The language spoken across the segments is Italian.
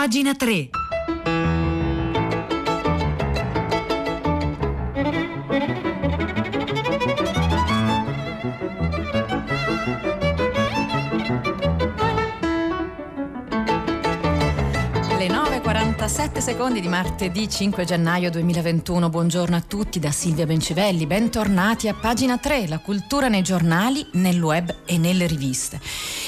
Pagina 3. Le 9.47 secondi di martedì 5 gennaio 2021. Buongiorno a tutti da Silvia Bencivelli. Bentornati a pagina 3, la cultura nei giornali, nel web e nelle riviste.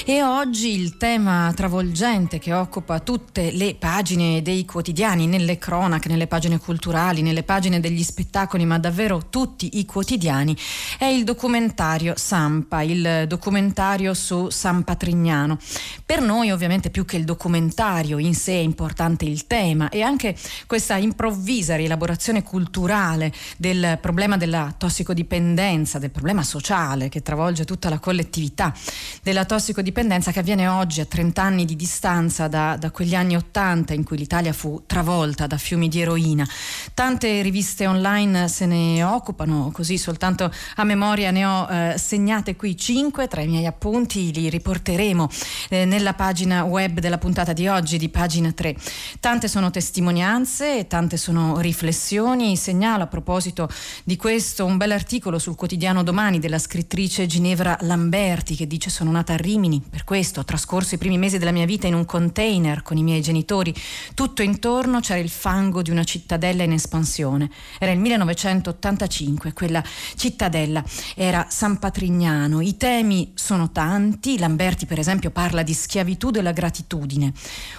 E oggi il tema travolgente che occupa tutte le pagine dei quotidiani, nelle cronache, nelle pagine culturali, nelle pagine degli spettacoli, ma davvero tutti i quotidiani, è il documentario Sampa, il documentario su San Patrignano. Per noi ovviamente più che il documentario in sé è importante il tema e anche questa improvvisa rielaborazione culturale del problema della tossicodipendenza, del problema sociale che travolge tutta la collettività della tossicodipendenza che avviene oggi a 30 anni di distanza da, da quegli anni 80 in cui l'Italia fu travolta da fiumi di eroina. Tante riviste online se ne occupano, così soltanto a memoria ne ho eh, segnate qui 5 tra i miei appunti, li riporteremo eh, nella pagina web della puntata di oggi di pagina 3 Tante sono testimonianze tante sono riflessioni. Segnalo a proposito di questo un bell'articolo sul quotidiano Domani della scrittrice Ginevra Lamberti che dice sono nata a Rimini, per questo ho trascorso i primi mesi della mia vita in un container con i miei genitori. Tutto intorno c'era il fango di una cittadella in espansione. Era il 1985, quella cittadella era San Patrignano. I temi sono tanti, Lamberti per esempio parla di schiavitù della gratitudine.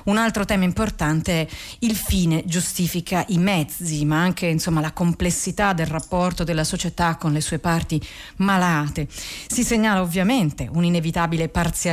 Un altro tema importante importante il fine giustifica i mezzi, ma anche insomma, la complessità del rapporto della società con le sue parti malate. Si segnala ovviamente un'inevitabile parzialità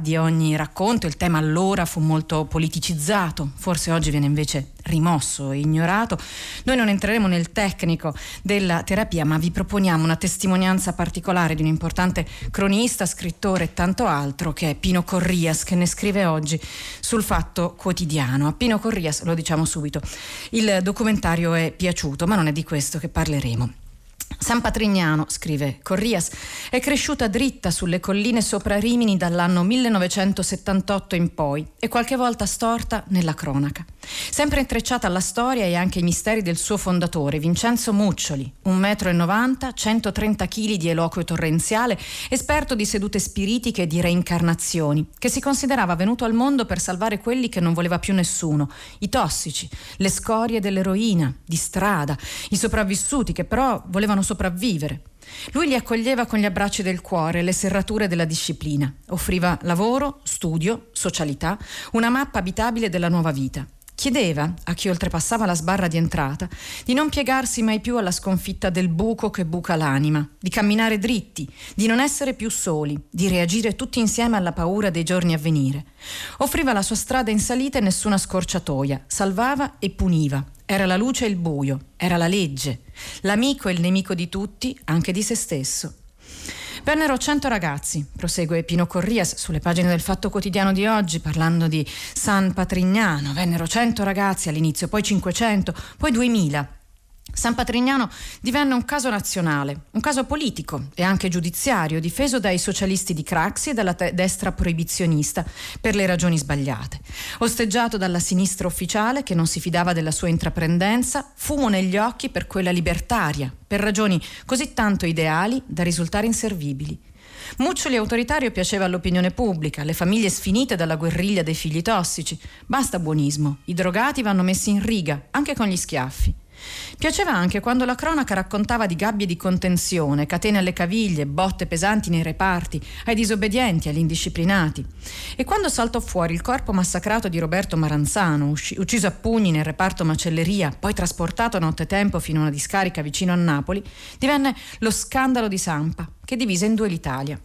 di ogni racconto, il tema allora fu molto politicizzato, forse oggi viene invece rimosso e ignorato. Noi non entreremo nel tecnico della terapia, ma vi proponiamo una testimonianza particolare di un importante cronista, scrittore e tanto altro, che è Pino Corrias, che ne scrive oggi sul Fatto Quotidiano. A Pino Corrias, lo diciamo subito, il documentario è piaciuto, ma non è di questo che parleremo. San Patrignano, scrive Corrias, è cresciuta dritta sulle colline sopra Rimini dall'anno 1978 in poi e qualche volta storta nella cronaca. Sempre intrecciata alla storia e anche ai misteri del suo fondatore, Vincenzo Muccioli, 1,90 m, 130 kg di eloquio torrenziale, esperto di sedute spiritiche e di reincarnazioni, che si considerava venuto al mondo per salvare quelli che non voleva più nessuno, i tossici, le scorie dell'eroina, di strada, i sopravvissuti che però volevano sopravvivere. Lui li accoglieva con gli abbracci del cuore, le serrature della disciplina. Offriva lavoro, studio, socialità, una mappa abitabile della nuova vita. Chiedeva a chi oltrepassava la sbarra di entrata di non piegarsi mai più alla sconfitta del buco che buca l'anima, di camminare dritti, di non essere più soli, di reagire tutti insieme alla paura dei giorni a venire. Offriva la sua strada in salita e nessuna scorciatoia, salvava e puniva. Era la luce e il buio, era la legge, l'amico e il nemico di tutti, anche di se stesso. Vennero 100 ragazzi, prosegue Pino Corrias sulle pagine del Fatto Quotidiano di oggi parlando di San Patrignano. Vennero 100 ragazzi all'inizio, poi 500, poi 2000. San Patrignano divenne un caso nazionale, un caso politico e anche giudiziario, difeso dai socialisti di Craxi e dalla destra proibizionista per le ragioni sbagliate. Osteggiato dalla sinistra ufficiale che non si fidava della sua intraprendenza, fumo negli occhi per quella libertaria, per ragioni così tanto ideali da risultare inservibili. Muccioli autoritario piaceva all'opinione pubblica, alle famiglie sfinite dalla guerriglia dei figli tossici. Basta buonismo, i drogati vanno messi in riga, anche con gli schiaffi. Piaceva anche quando la cronaca raccontava di gabbie di contenzione, catene alle caviglie, botte pesanti nei reparti, ai disobbedienti, agli indisciplinati. E quando saltò fuori il corpo massacrato di Roberto Maranzano, ucciso a pugni nel reparto macelleria, poi trasportato nottetempo fino a una discarica vicino a Napoli, divenne lo scandalo di Sampa, che divise in due l'Italia.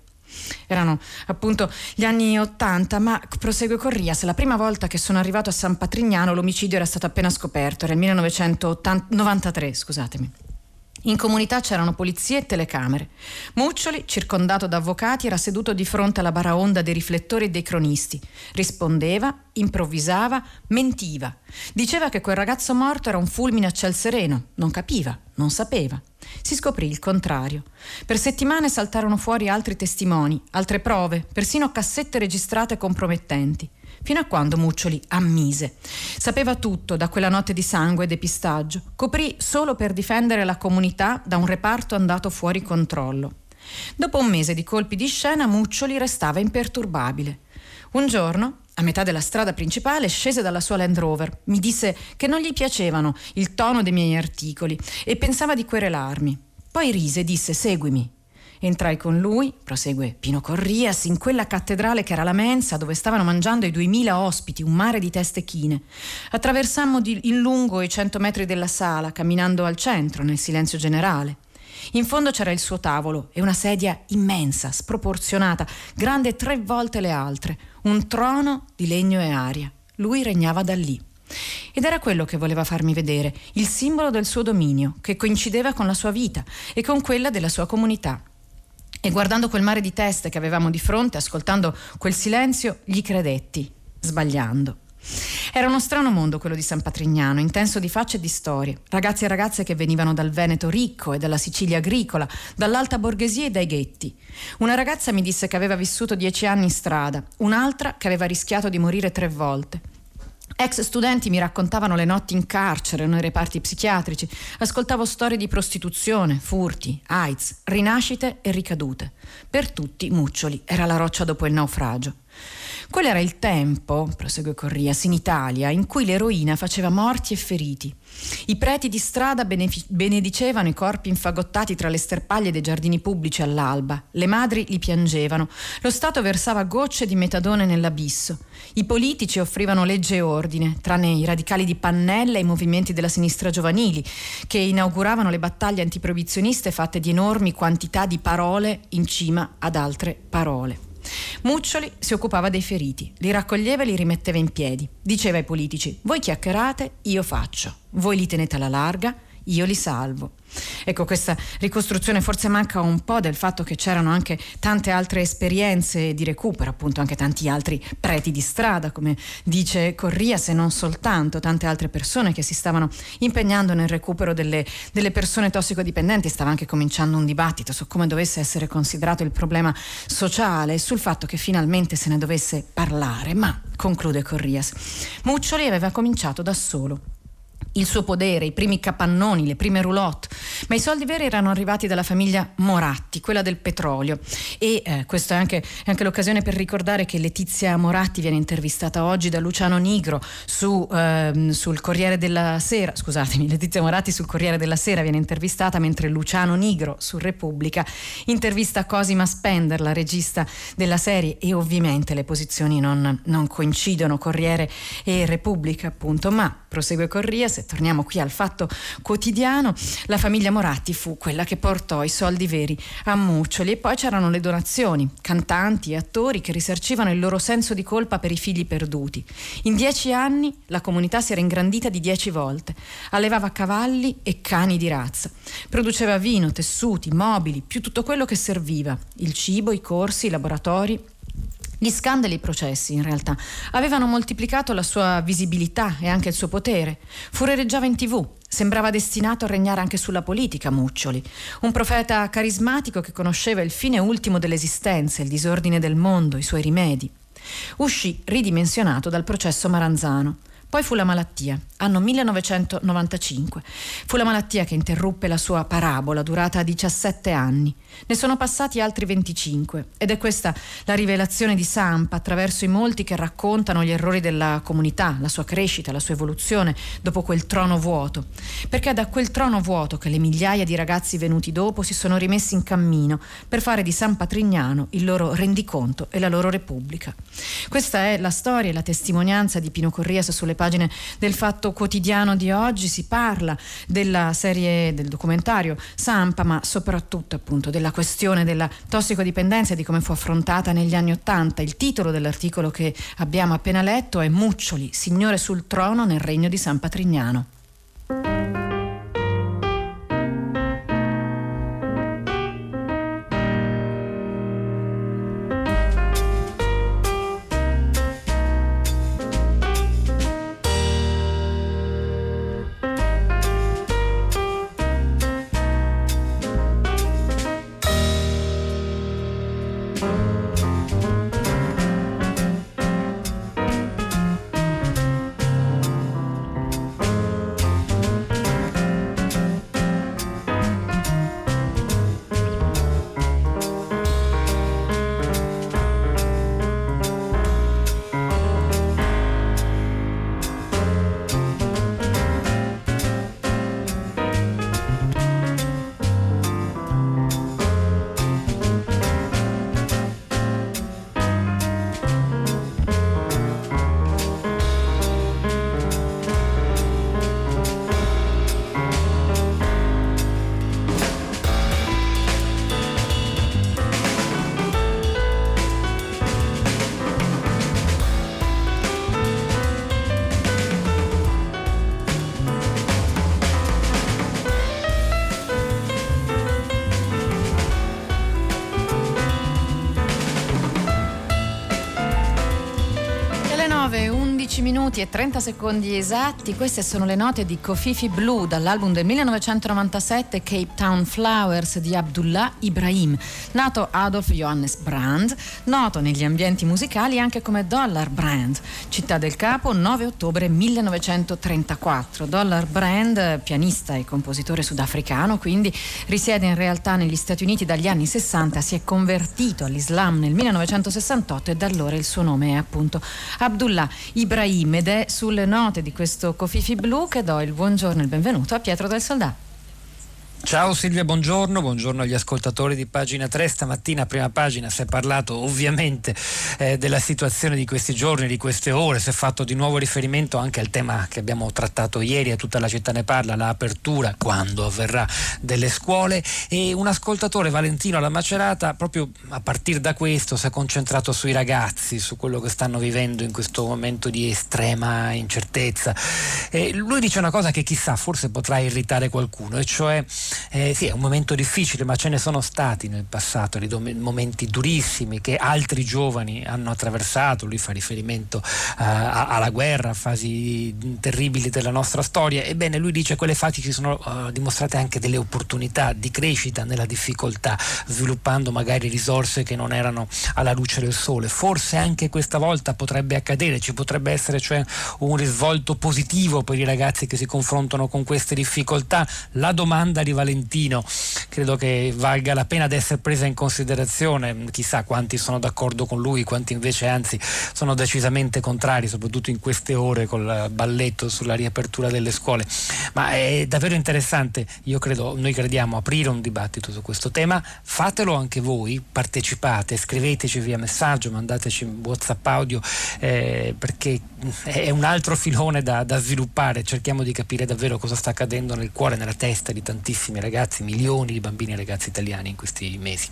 Erano appunto gli anni Ottanta, ma prosegue Corrias, la prima volta che sono arrivato a San Patrignano l'omicidio era stato appena scoperto, era il 1993, scusatemi. In comunità c'erano polizie e telecamere. Muccioli, circondato da avvocati, era seduto di fronte alla baraonda dei riflettori e dei cronisti. Rispondeva, improvvisava, mentiva. Diceva che quel ragazzo morto era un fulmine a ciel sereno. Non capiva, non sapeva. Si scoprì il contrario. Per settimane saltarono fuori altri testimoni, altre prove, persino cassette registrate compromettenti. Fino a quando Muccioli ammise. Sapeva tutto da quella notte di sangue e depistaggio, coprì solo per difendere la comunità da un reparto andato fuori controllo. Dopo un mese di colpi di scena, Muccioli restava imperturbabile. Un giorno, a metà della strada principale, scese dalla sua Land Rover. Mi disse che non gli piacevano il tono dei miei articoli e pensava di querelarmi. Poi rise e disse seguimi. Entrai con lui, prosegue Pino Corrias, in quella cattedrale che era la mensa dove stavano mangiando i duemila ospiti, un mare di teste chine. Attraversammo di, in lungo i cento metri della sala, camminando al centro, nel silenzio generale. In fondo c'era il suo tavolo e una sedia immensa, sproporzionata, grande tre volte le altre, un trono di legno e aria. Lui regnava da lì. Ed era quello che voleva farmi vedere, il simbolo del suo dominio, che coincideva con la sua vita e con quella della sua comunità. E guardando quel mare di teste che avevamo di fronte, ascoltando quel silenzio, gli credetti, sbagliando. Era uno strano mondo quello di San Patrignano, intenso di facce e di storie. Ragazzi e ragazze che venivano dal Veneto ricco e dalla Sicilia agricola, dall'alta borghesia e dai ghetti. Una ragazza mi disse che aveva vissuto dieci anni in strada, un'altra che aveva rischiato di morire tre volte. Ex studenti mi raccontavano le notti in carcere nei reparti psichiatrici. Ascoltavo storie di prostituzione, furti, AIDS, rinascite e ricadute. Per tutti Muccioli era la roccia dopo il naufragio. Quello era il tempo, prosegue Corrias, in Italia, in cui l'eroina faceva morti e feriti. I preti di strada benedicevano i corpi infagottati tra le sterpaglie dei giardini pubblici all'alba. Le madri li piangevano. Lo Stato versava gocce di metadone nell'abisso. I politici offrivano legge e ordine, tranne i radicali di Pannella e i movimenti della sinistra giovanili, che inauguravano le battaglie antiproibizioniste fatte di enormi quantità di parole in cima ad altre parole. Muccioli si occupava dei feriti, li raccoglieva e li rimetteva in piedi. Diceva ai politici: Voi chiacchierate, io faccio. Voi li tenete alla larga, io li salvo. Ecco, questa ricostruzione forse manca un po' del fatto che c'erano anche tante altre esperienze di recupero, appunto anche tanti altri preti di strada, come dice Corria, se non soltanto tante altre persone che si stavano impegnando nel recupero delle, delle persone tossicodipendenti. Stava anche cominciando un dibattito su come dovesse essere considerato il problema sociale e sul fatto che finalmente se ne dovesse parlare. Ma, conclude Corrias, Muccioli aveva cominciato da solo il suo podere, i primi capannoni, le prime roulotte, ma i soldi veri erano arrivati dalla famiglia Moratti, quella del petrolio. E eh, questa è anche, è anche, l'occasione per ricordare che Letizia Moratti viene intervistata oggi da Luciano Nigro su, eh, sul Corriere della Sera, scusatemi, Letizia Moratti sul Corriere della Sera viene intervistata mentre Luciano Nigro su Repubblica intervista Cosima Spender, la regista della serie, e ovviamente le posizioni non, non coincidono, Corriere e Repubblica appunto, ma prosegue Corria, se torniamo qui al fatto quotidiano, la famiglia Moratti fu quella che portò i soldi veri a Muccioli e poi c'erano le donazioni, cantanti e attori che risarcivano il loro senso di colpa per i figli perduti. In dieci anni la comunità si era ingrandita di dieci volte, allevava cavalli e cani di razza, produceva vino, tessuti, mobili, più tutto quello che serviva, il cibo, i corsi, i laboratori gli scandali e i processi, in realtà, avevano moltiplicato la sua visibilità e anche il suo potere. Furereggiava in tv, sembrava destinato a regnare anche sulla politica, Muccioli. Un profeta carismatico che conosceva il fine ultimo dell'esistenza, il disordine del mondo, i suoi rimedi. Uscì ridimensionato dal processo Maranzano. Poi fu la malattia, anno 1995. Fu la malattia che interruppe la sua parabola durata 17 anni. Ne sono passati altri 25 ed è questa la rivelazione di Sampa attraverso i molti che raccontano gli errori della comunità, la sua crescita, la sua evoluzione dopo quel trono vuoto. Perché è da quel trono vuoto che le migliaia di ragazzi venuti dopo si sono rimessi in cammino per fare di San Patrignano il loro rendiconto e la loro repubblica. Questa è la storia e la testimonianza di Pino Corrias sulle pagine del Fatto Quotidiano di oggi. Si parla della serie del documentario Sampa, ma soprattutto appunto della questione della tossicodipendenza e di come fu affrontata negli anni Ottanta. Il titolo dell'articolo che abbiamo appena letto è Muccioli, signore sul trono nel regno di San Patrignano. Minuti e 30 secondi esatti, queste sono le note di Kofifi Blue dall'album del 1997 Cape Town Flowers di Abdullah Ibrahim, nato Adolf Johannes Brand, noto negli ambienti musicali anche come Dollar Brand, città del capo 9 ottobre 1934. Dollar Brand, pianista e compositore sudafricano, quindi risiede in realtà negli Stati Uniti dagli anni 60, si è convertito all'Islam nel 1968 e da allora il suo nome è appunto Abdullah Ibrahim ed è sulle note di questo Cofifi Blu che do il buongiorno e il benvenuto a Pietro del Soldato. Ciao Silvia, buongiorno, buongiorno agli ascoltatori di pagina 3. Stamattina, prima pagina, si è parlato ovviamente eh, della situazione di questi giorni, di queste ore, si è fatto di nuovo riferimento anche al tema che abbiamo trattato ieri, a tutta la città ne parla, l'apertura, quando avverrà, delle scuole e un ascoltatore, Valentino alla Macerata, proprio a partire da questo si è concentrato sui ragazzi, su quello che stanno vivendo in questo momento di estrema incertezza. E lui dice una cosa che chissà, forse potrà irritare qualcuno, e cioè eh, sì, è un momento difficile, ma ce ne sono stati nel passato dom- momenti durissimi che altri giovani hanno attraversato. Lui fa riferimento a- alla guerra, a fasi terribili della nostra storia. Ebbene, lui dice che quelle fasi ci sono uh, dimostrate anche delle opportunità di crescita nella difficoltà, sviluppando magari risorse che non erano alla luce del sole. Forse anche questa volta potrebbe accadere, ci potrebbe essere cioè un risvolto positivo per i ragazzi che si confrontano con queste difficoltà. La domanda rivalente Valentino. Credo che valga la pena di essere presa in considerazione, chissà quanti sono d'accordo con lui, quanti invece anzi sono decisamente contrari, soprattutto in queste ore col balletto sulla riapertura delle scuole. Ma è davvero interessante, io credo, noi crediamo, aprire un dibattito su questo tema, fatelo anche voi, partecipate, scriveteci via messaggio, mandateci WhatsApp audio, eh, perché è un altro filone da, da sviluppare, cerchiamo di capire davvero cosa sta accadendo nel cuore, nella testa di tantissimi tantissimi ragazzi, milioni di bambini e ragazzi italiani in questi mesi.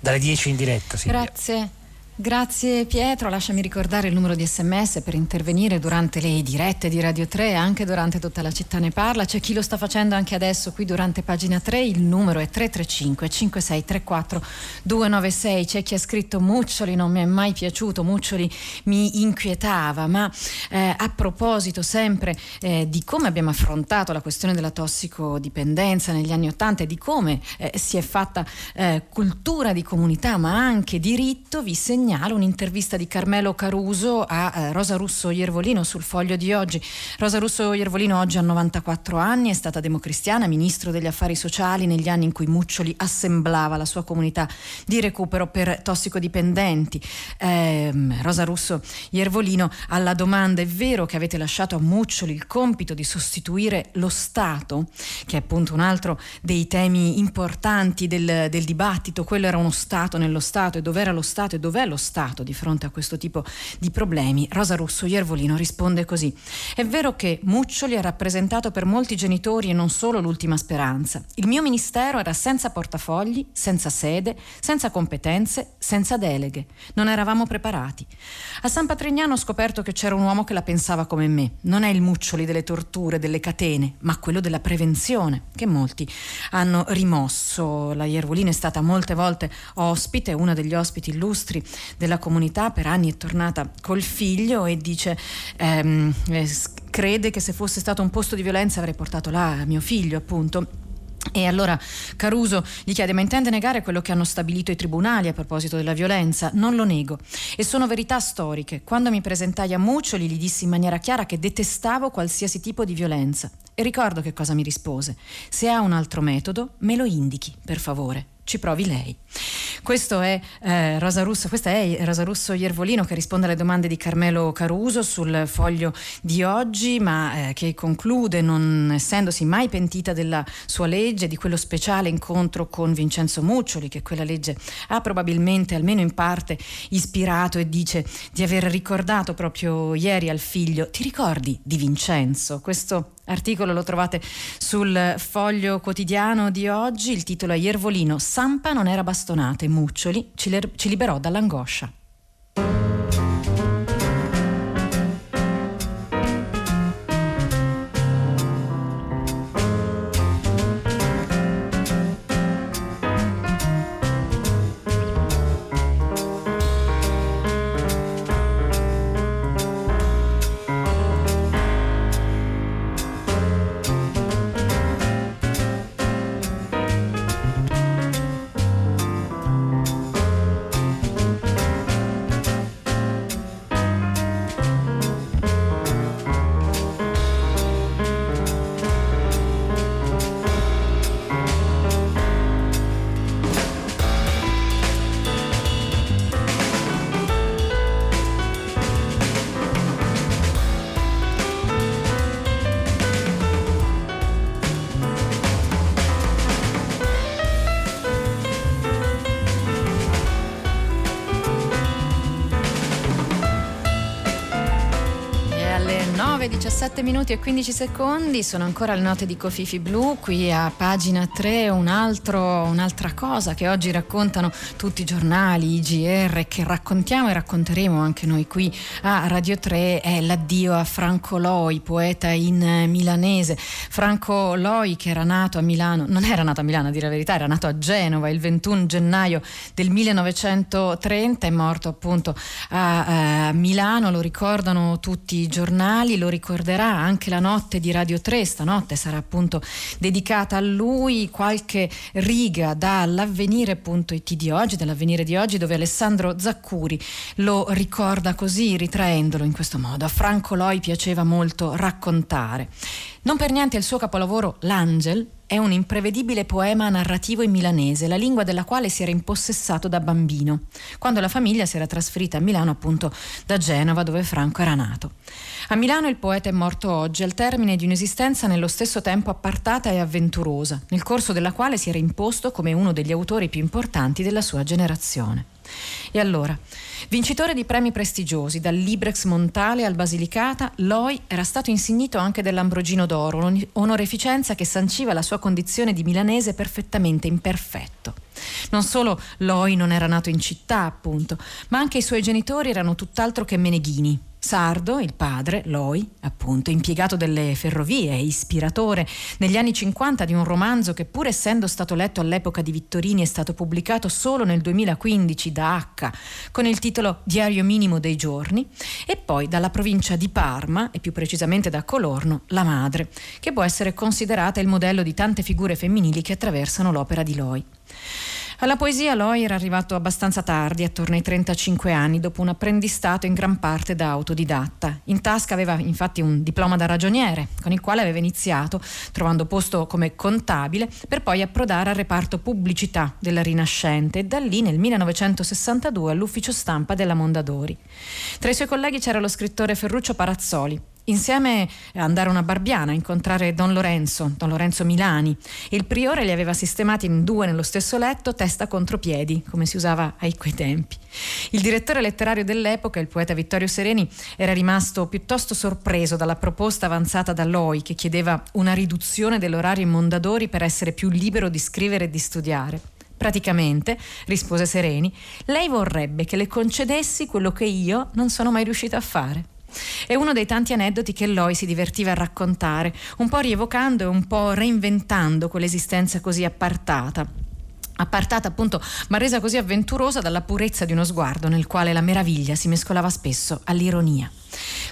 Dalle 10 in diretta, Silvia. Grazie. Grazie Pietro, lasciami ricordare il numero di sms per intervenire durante le dirette di Radio 3, anche durante tutta la città ne parla, c'è chi lo sta facendo anche adesso qui durante pagina 3, il numero è 335 5634 296, c'è chi ha scritto Muccioli non mi è mai piaciuto, Muccioli mi inquietava, ma eh, a proposito sempre eh, di come abbiamo affrontato la questione della tossicodipendenza negli anni Ottanta e di come eh, si è fatta eh, cultura di comunità ma anche diritto, vi segnalo segnalo un'intervista di Carmelo Caruso a eh, Rosa Russo Iervolino sul foglio di oggi. Rosa Russo Iervolino oggi ha 94 anni, è stata democristiana, ministro degli affari sociali negli anni in cui Muccioli assemblava la sua comunità di recupero per tossicodipendenti. Eh, Rosa Russo Iervolino alla domanda è vero che avete lasciato a Muccioli il compito di sostituire lo Stato, che è appunto un altro dei temi importanti del, del dibattito, quello era uno Stato nello Stato e dov'era lo Stato e dov'è lo lo Stato di fronte a questo tipo di problemi, Rosa Russo Iervolino risponde così. È vero che Muccioli ha rappresentato per molti genitori e non solo l'ultima speranza. Il mio ministero era senza portafogli, senza sede, senza competenze, senza deleghe. Non eravamo preparati. A San Patrignano ho scoperto che c'era un uomo che la pensava come me. Non è il Muccioli delle torture, delle catene, ma quello della prevenzione, che molti hanno rimosso. La Iervolino è stata molte volte ospite, una degli ospiti illustri della comunità, per anni è tornata col figlio e dice ehm, eh, crede che se fosse stato un posto di violenza avrei portato là mio figlio appunto e allora Caruso gli chiede: Ma intende negare quello che hanno stabilito i tribunali a proposito della violenza? Non lo nego. E sono verità storiche. Quando mi presentai a Muccioli gli dissi in maniera chiara che detestavo qualsiasi tipo di violenza. E ricordo che cosa mi rispose: Se ha un altro metodo, me lo indichi, per favore ci provi lei. Questo è eh, Rosa Russo, questa è Rosa Russo Iervolino che risponde alle domande di Carmelo Caruso sul foglio di oggi, ma eh, che conclude non essendosi mai pentita della sua legge, di quello speciale incontro con Vincenzo Muccioli, che quella legge ha probabilmente, almeno in parte, ispirato e dice di aver ricordato proprio ieri al figlio, ti ricordi di Vincenzo? Questo Articolo lo trovate sul foglio quotidiano di oggi, il titolo è Iervolino, Sampa non era bastonata e Muccioli ci, ci liberò dall'angoscia. 9, 17 minuti e 15 secondi, sono ancora le note di Cofifi Blu, qui a pagina 3 un altro, un'altra cosa che oggi raccontano tutti i giornali, i GR, che raccontiamo e racconteremo anche noi qui a Radio 3, è l'addio a Franco Loi, poeta in milanese. Franco Loi che era nato a Milano, non era nato a Milano a dire la verità, era nato a Genova il 21 gennaio del 1930, è morto appunto a, a Milano, lo ricordano tutti i giornali, lo ricorderà anche la notte di Radio 3, stanotte sarà appunto dedicata a lui, qualche riga dall'avvenire.it di oggi, dall'avvenire di oggi dove Alessandro Zaccuri lo ricorda così, ritraendolo in questo modo. A Franco Loi piaceva molto raccontare. Non per niente il suo capolavoro L'Angel è un imprevedibile poema narrativo in milanese, la lingua della quale si era impossessato da bambino, quando la famiglia si era trasferita a Milano appunto da Genova dove Franco era nato. A Milano il poeta è morto oggi, al termine di un'esistenza nello stesso tempo appartata e avventurosa, nel corso della quale si era imposto come uno degli autori più importanti della sua generazione. E allora, vincitore di premi prestigiosi, dal Librex Montale al Basilicata, Loi era stato insignito anche dell'Ambrogino d'Oro, onoreficenza che sanciva la sua condizione di milanese perfettamente imperfetto. Non solo Loi non era nato in città, appunto, ma anche i suoi genitori erano tutt'altro che meneghini, Sardo, il padre, Loi, appunto, impiegato delle ferrovie ispiratore negli anni 50 di un romanzo che pur essendo stato letto all'epoca di Vittorini è stato pubblicato solo nel 2015 da H con il titolo Diario minimo dei giorni e poi dalla provincia di Parma e più precisamente da Colorno, La madre, che può essere considerata il modello di tante figure femminili che attraversano l'opera di Loi. Alla poesia Loi era arrivato abbastanza tardi, attorno ai 35 anni, dopo un apprendistato in gran parte da autodidatta. In tasca aveva infatti un diploma da ragioniere, con il quale aveva iniziato, trovando posto come contabile, per poi approdare al reparto pubblicità della Rinascente e da lì nel 1962 all'ufficio stampa della Mondadori. Tra i suoi colleghi c'era lo scrittore Ferruccio Parazzoli, Insieme andarono a Barbiana a incontrare Don Lorenzo, Don Lorenzo Milani. Il priore li aveva sistemati in due nello stesso letto, testa contro piedi, come si usava ai quei tempi. Il direttore letterario dell'epoca, il poeta Vittorio Sereni, era rimasto piuttosto sorpreso dalla proposta avanzata da Loi, che chiedeva una riduzione dell'orario in Mondadori per essere più libero di scrivere e di studiare. Praticamente, rispose Sereni, lei vorrebbe che le concedessi quello che io non sono mai riuscita a fare. È uno dei tanti aneddoti che Loi si divertiva a raccontare, un po' rievocando e un po' reinventando quell'esistenza così appartata appartata appunto ma resa così avventurosa dalla purezza di uno sguardo nel quale la meraviglia si mescolava spesso all'ironia.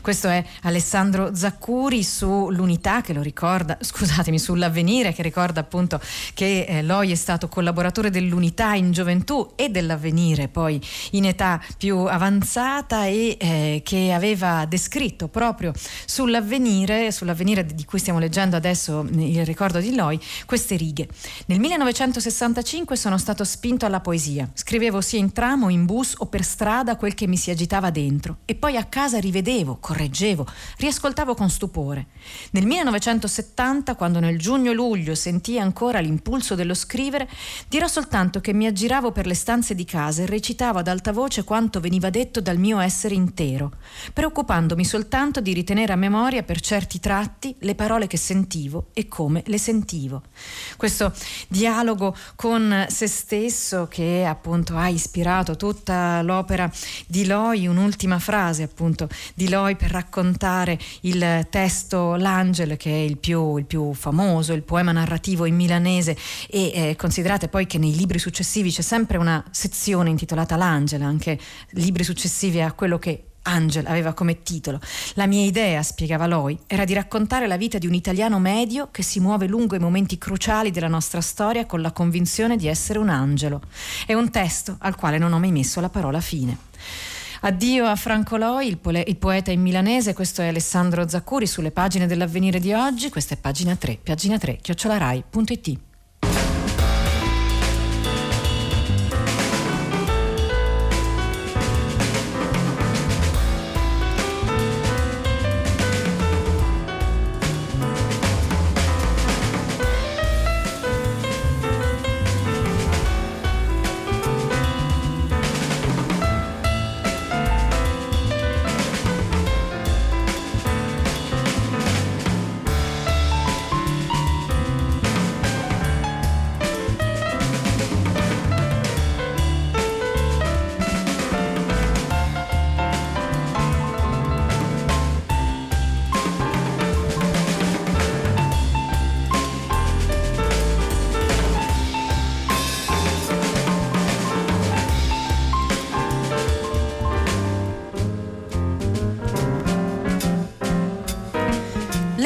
Questo è Alessandro Zaccuri sull'unità che lo ricorda, scusatemi, sull'avvenire che ricorda appunto che eh, Loi è stato collaboratore dell'unità in gioventù e dell'avvenire poi in età più avanzata e eh, che aveva descritto proprio sull'avvenire, sull'avvenire di cui stiamo leggendo adesso il ricordo di Loi, queste righe. Nel 1965 sono stato spinto alla poesia. Scrivevo sia in tramo, in bus o per strada quel che mi si agitava dentro e poi a casa rivedevo rivedevo, correggevo, riascoltavo con stupore. Nel 1970, quando nel giugno-luglio sentii ancora l'impulso dello scrivere, dirò soltanto che mi aggiravo per le stanze di casa e recitavo ad alta voce quanto veniva detto dal mio essere intero, preoccupandomi soltanto di ritenere a memoria per certi tratti le parole che sentivo e come le sentivo. Questo dialogo con se stesso che appunto ha ispirato tutta l'opera di Loi, un'ultima frase appunto di Loi per raccontare il testo L'Angel, che è il più, il più famoso, il poema narrativo in milanese e eh, considerate poi che nei libri successivi c'è sempre una sezione intitolata L'Angel, anche libri successivi a quello che Angel aveva come titolo. La mia idea, spiegava Loi, era di raccontare la vita di un italiano medio che si muove lungo i momenti cruciali della nostra storia con la convinzione di essere un angelo. È un testo al quale non ho mai messo la parola fine. Addio a Franco Loi, il, pole- il, poeta in milanese, questo è Alessandro Zaccuri sulle pagine dell'avvenire di oggi, questa è pagina 3, pagina 3, chiocciolarai.it.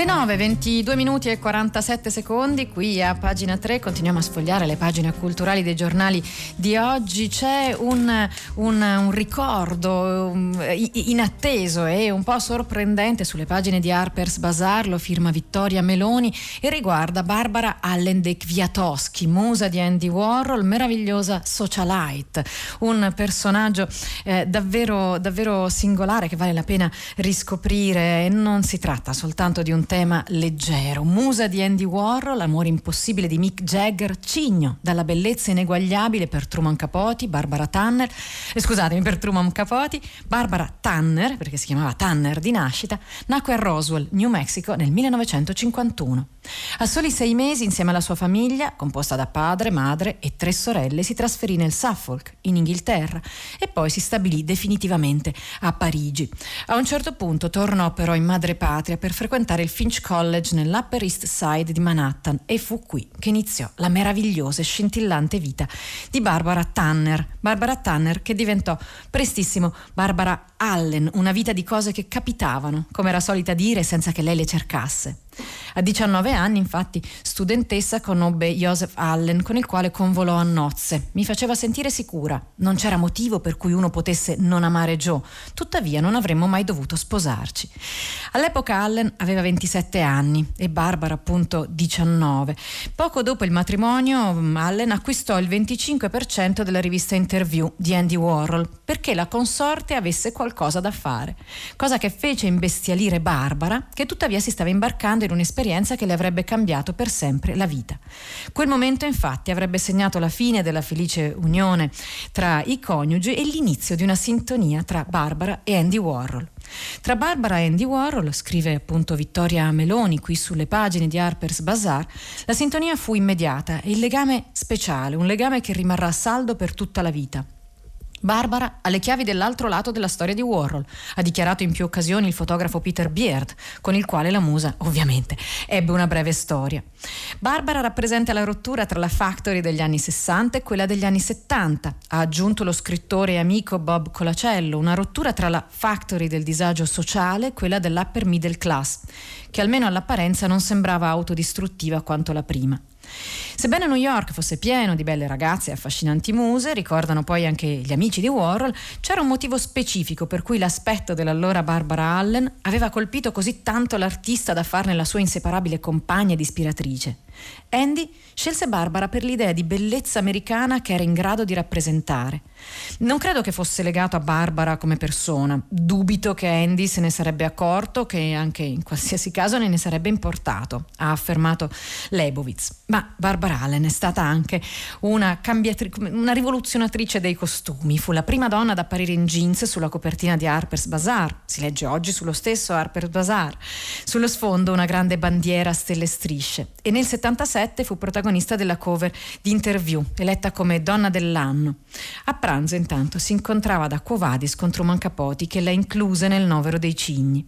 9, 22 minuti e 47 secondi, qui a pagina 3 continuiamo a sfogliare le pagine culturali dei giornali di oggi. C'è un, un, un ricordo um, inatteso e un po' sorprendente sulle pagine di Harper's Bazaar, lo firma Vittoria Meloni e riguarda Barbara Allen de Kwiatowski, musa di Andy Warhol, meravigliosa socialite, un personaggio eh, davvero, davvero singolare che vale la pena riscoprire e non si tratta soltanto di un tema leggero. Musa di Andy Warhol, l'amore impossibile di Mick Jagger, cigno dalla bellezza ineguagliabile per Truman Capote, Barbara Tanner, eh, scusatemi, per Truman Capote, Barbara Tanner, perché si chiamava Tanner di nascita, nacque a Roswell, New Mexico nel 1951. A soli sei mesi, insieme alla sua famiglia, composta da padre, madre e tre sorelle, si trasferì nel Suffolk, in Inghilterra, e poi si stabilì definitivamente a Parigi. A un certo punto tornò però in madrepatria per frequentare il Finch College nell'Upper East Side di Manhattan e fu qui che iniziò la meravigliosa e scintillante vita di Barbara Tanner. Barbara Tanner che diventò prestissimo Barbara Allen, una vita di cose che capitavano, come era solita dire, senza che lei le cercasse. A 19 anni, infatti, studentessa conobbe Joseph Allen, con il quale convolò a nozze. Mi faceva sentire sicura. Non c'era motivo per cui uno potesse non amare Joe. Tuttavia, non avremmo mai dovuto sposarci. All'epoca Allen aveva 27 anni e Barbara, appunto, 19. Poco dopo il matrimonio, Allen acquistò il 25% della rivista Interview di Andy Warhol perché la consorte avesse qualcosa da fare. Cosa che fece imbestialire Barbara, che tuttavia si stava imbarcando in un'esperienza che le avrebbe cambiato per sempre la vita. Quel momento infatti avrebbe segnato la fine della felice unione tra i coniugi e l'inizio di una sintonia tra Barbara e Andy Warhol. Tra Barbara e Andy Warhol, scrive appunto Vittoria Meloni qui sulle pagine di Harper's Bazaar, la sintonia fu immediata e il legame speciale, un legame che rimarrà saldo per tutta la vita. Barbara ha le chiavi dell'altro lato della storia di Warhol, ha dichiarato in più occasioni il fotografo Peter Beard, con il quale la musa, ovviamente, ebbe una breve storia. Barbara rappresenta la rottura tra la Factory degli anni 60 e quella degli anni 70, ha aggiunto lo scrittore e amico Bob Colacello, una rottura tra la Factory del disagio sociale e quella dell'upper middle class, che almeno all'apparenza non sembrava autodistruttiva quanto la prima. Sebbene New York fosse pieno di belle ragazze e affascinanti muse, ricordano poi anche gli amici di Warhol, c'era un motivo specifico per cui l'aspetto dell'allora Barbara Allen aveva colpito così tanto l'artista da farne la sua inseparabile compagna ed ispiratrice. Andy scelse Barbara per l'idea di bellezza americana che era in grado di rappresentare. Non credo che fosse legato a Barbara come persona, dubito che Andy se ne sarebbe accorto, che anche in qualsiasi caso ne, ne sarebbe importato, ha affermato Lebowitz. Ma Barbara Allen è stata anche una, cambiatri- una rivoluzionatrice dei costumi, fu la prima donna ad apparire in jeans sulla copertina di Harper's Bazaar, si legge oggi sullo stesso Harper's Bazaar, sullo sfondo una grande bandiera a stelle e strisce. E nel 77 fu protagonista della cover di Interview, eletta come donna dell'anno. A pranzo intanto si incontrava da Quo Vadis con Truman Capote che la incluse nel novero dei cigni.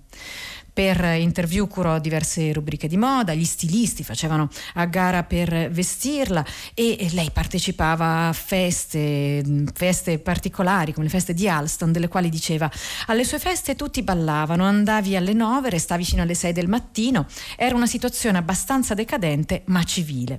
Per interview curò diverse rubriche di moda, gli stilisti facevano a gara per vestirla e lei partecipava a feste, feste particolari come le feste di Alston, delle quali diceva alle sue feste tutti ballavano, andavi alle 9, restavi fino alle 6 del mattino, era una situazione abbastanza decadente ma civile.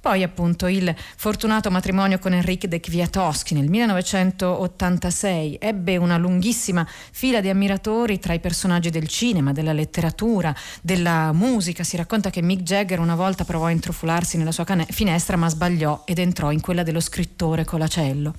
Poi appunto il fortunato matrimonio con Enrique de Kwiatowski nel 1986 ebbe una lunghissima fila di ammiratori tra i personaggi del cinema, della letteratura, della musica. Si racconta che Mick Jagger una volta provò a intrufolarsi nella sua cane- finestra ma sbagliò ed entrò in quella dello scrittore Colacello.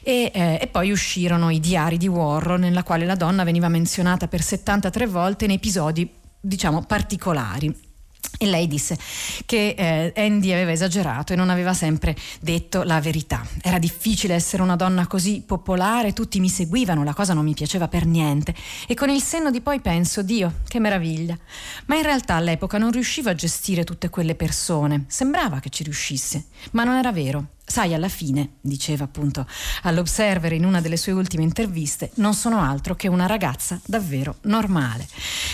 E, eh, e poi uscirono i diari di Warhol nella quale la donna veniva menzionata per 73 volte in episodi diciamo particolari. E lei disse che eh, Andy aveva esagerato e non aveva sempre detto la verità. Era difficile essere una donna così popolare, tutti mi seguivano, la cosa non mi piaceva per niente. E con il senno di poi penso, Dio, che meraviglia. Ma in realtà all'epoca non riuscivo a gestire tutte quelle persone. Sembrava che ci riuscisse, ma non era vero. Sai, alla fine, diceva appunto all'Observer in una delle sue ultime interviste, non sono altro che una ragazza davvero normale.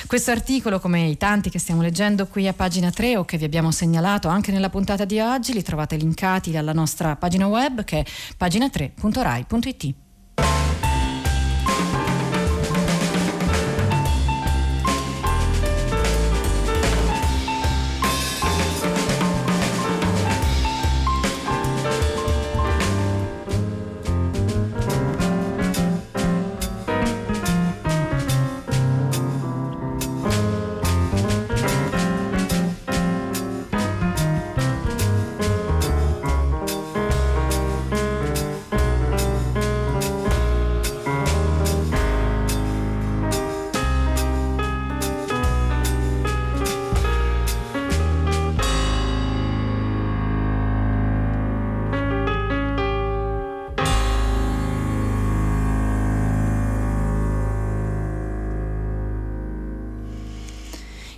Questo articolo, come i tanti che stiamo leggendo qui a pagina 3 o che vi abbiamo segnalato anche nella puntata di oggi, li trovate linkati alla nostra pagina web che è pagina3.rai.it.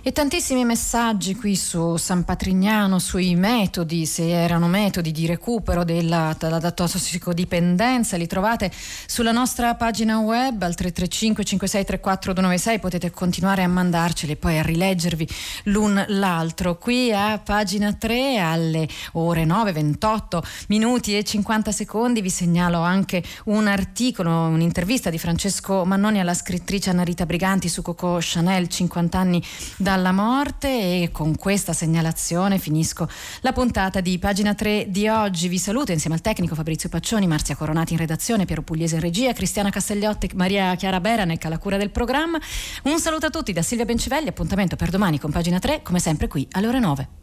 E tantissimi messaggi qui su San Patrignano, sui metodi, se erano metodi di recupero della, della tossicodipendenza, li trovate sulla nostra pagina web al 335 5634 296, potete continuare a mandarceli e poi a rileggervi l'un l'altro. Qui a pagina 3 alle ore 9, 28 minuti e 50 secondi vi segnalo anche un articolo, un'intervista di Francesco Mannoni alla scrittrice Annarita Briganti su Coco Chanel, 50 anni da dalla morte e con questa segnalazione finisco la puntata di pagina 3 di oggi. Vi saluto insieme al tecnico Fabrizio Paccioni, Marzia Coronati in redazione, Piero Pugliese in regia, Cristiana Castellotti, Maria Chiara Beranec alla cura del programma. Un saluto a tutti da Silvia Bencivelli, appuntamento per domani con pagina 3 come sempre qui alle ore 9.